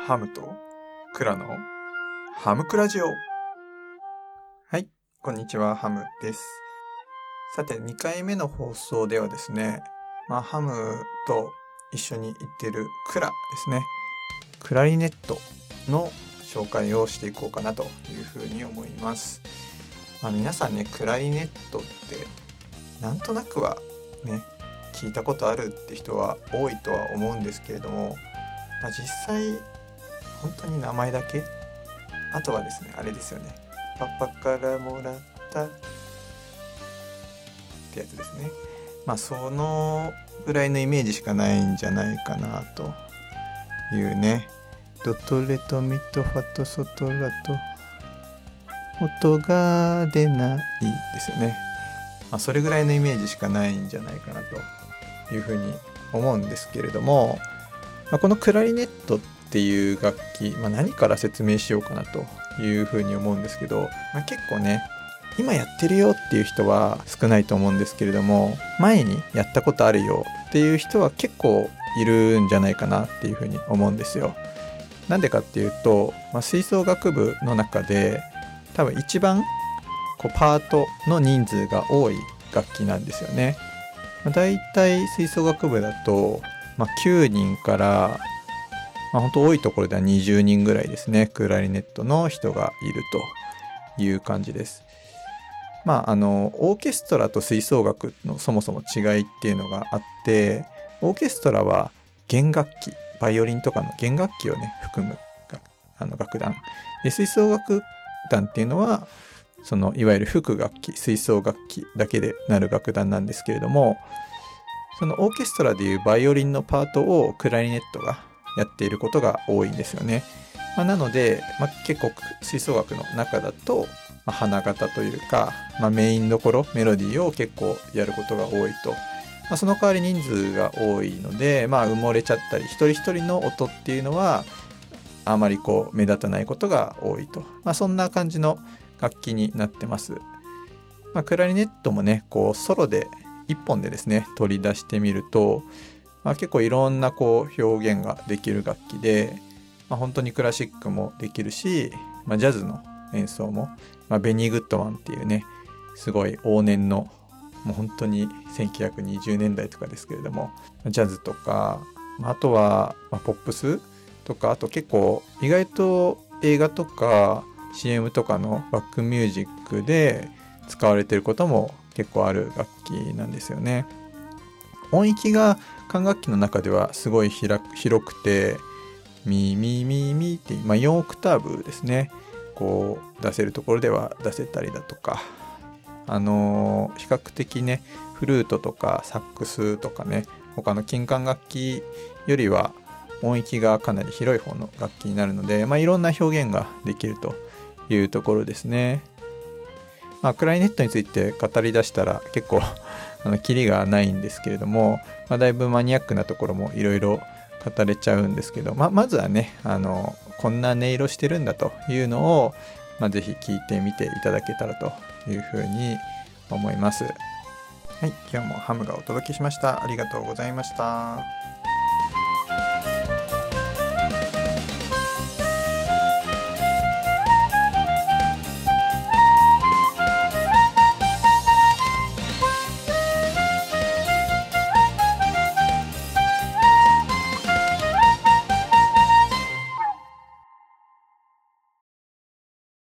ハムとクラのハムクラジオ。はい、こんにちは、ハムです。さて、2回目の放送ではですね、まあ、ハムと一緒に行ってるクラですね。クラリネットの紹介をしていこうかなというふうに思います。まあ、皆さんね、クラリネットってなんとなくはね、聞いたことあるって人は多いとは思うんですけれども、まあ、実際本当に名前だけ？あとはですねあれですよね。パパからもらったってやつですね。まあそのぐらいのイメージしかないんじゃないかなというね。ドトレトミトファトソトラと音が出ないですよね。まあ、それぐらいのイメージしかないんじゃないかなというふうに思うんですけれども、まあ、このクラリネットってていう楽器、まあ、何から説明しようかなというふうに思うんですけど、まあ、結構ね今やってるよっていう人は少ないと思うんですけれども前にやったことあるよっていう人は結構いるんじゃないかなっていうふうに思うんですよ。なんでかっていうと、まあ、吹奏楽部の中で多分一番こうパートの人数が多い楽器なんですよね。まあ、だいたい吹奏楽部だと、まあ、9人から、まあ、本当多いところでは20人ぐらいですねクラリネットの人がいるという感じです。まああのオーケストラと吹奏楽のそもそも違いっていうのがあってオーケストラは弦楽器バイオリンとかの弦楽器をね含むあの楽団で吹奏楽団っていうのはそのいわゆる副楽器吹奏楽器だけでなる楽団なんですけれどもそのオーケストラでいうバイオリンのパートをクラリネットがやっていることが多いんですよね。まあ、なので、まあ、結構吹奏楽の中だと、まあ、花形というか、まあ、メインどころメロディーを結構やることが多いと。まあ、その代わり人数が多いので、まあ、埋もれちゃったり一人一人の音っていうのはあまりこう目立たないことが多いと。まあ、そんな感じの楽器になってます。まあ、クラリネットもねこうソロで1本でですね取り出してみると、まあ、結構いろんなこう表現ができる楽器で、まあ、本当にクラシックもできるし、まあ、ジャズの演奏も、まあ、ベニー・グッドマンっていうねすごい往年のもう本当に1920年代とかですけれどもジャズとか、あ、あとは、ポップスとかあと結構意外と映画とか CM とかのバックミュージックで使われてることも結構ある楽器なんですよね。音域が管楽器の中ではすごい広くてミミミミって、まあ、4オクターブですねこう出せるところでは出せたりだとかあのー、比較的ねフルートとかサックスとかね他の金管楽器よりは音域がかなり広い方の楽器になるので、まあ、いろんな表現ができるというところですね。まあ、クラリネットについて語り出したら結構あのキリがないんですけれども、まあ、だいぶマニアックなところもいろいろ語れちゃうんですけど、まあ、まずはねあのこんな音色してるんだというのを、まあ、ぜひ聞いてみていただけたらというふうに思います。はい、今日もハムがお届けしました。ありがとうございました。